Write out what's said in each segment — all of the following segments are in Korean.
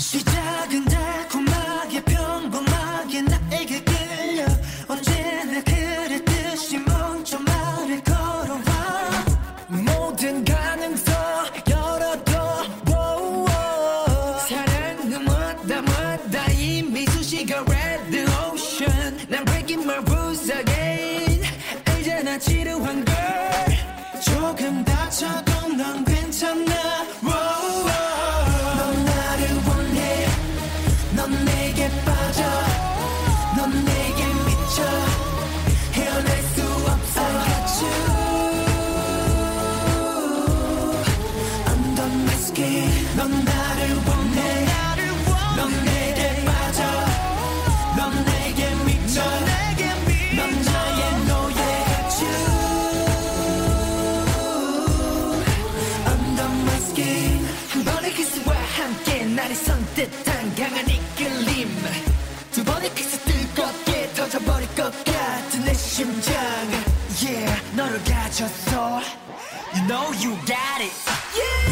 시작은 달콤하게 평범하게 나에게 끌려. 언제나 그랬듯이 먼저 말을 걸어와. 모든 가능성 열어둬. 사랑은 뭐다 뭐다. 이미 시가 red ocean. 난 breaking my 지루한 걸. 조금 다쳐도 넌 괜찮아. 따뜻한 강한 이 끌림 두 번의 키스 뜨겁게 터져버릴 것 같은 내 심장 Yeah 너를 가졌어 You know you got it Yeah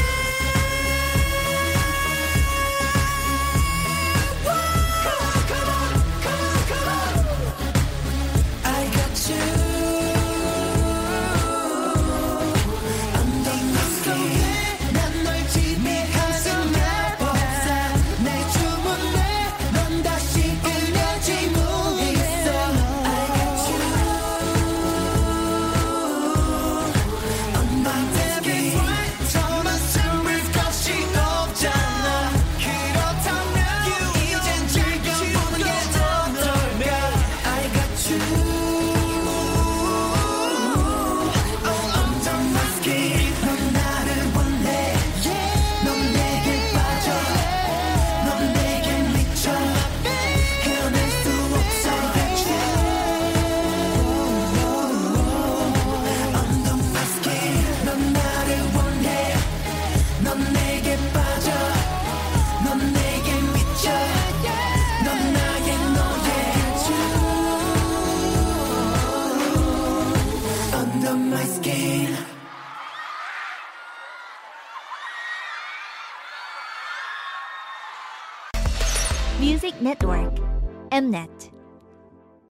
Music Network. Mnet.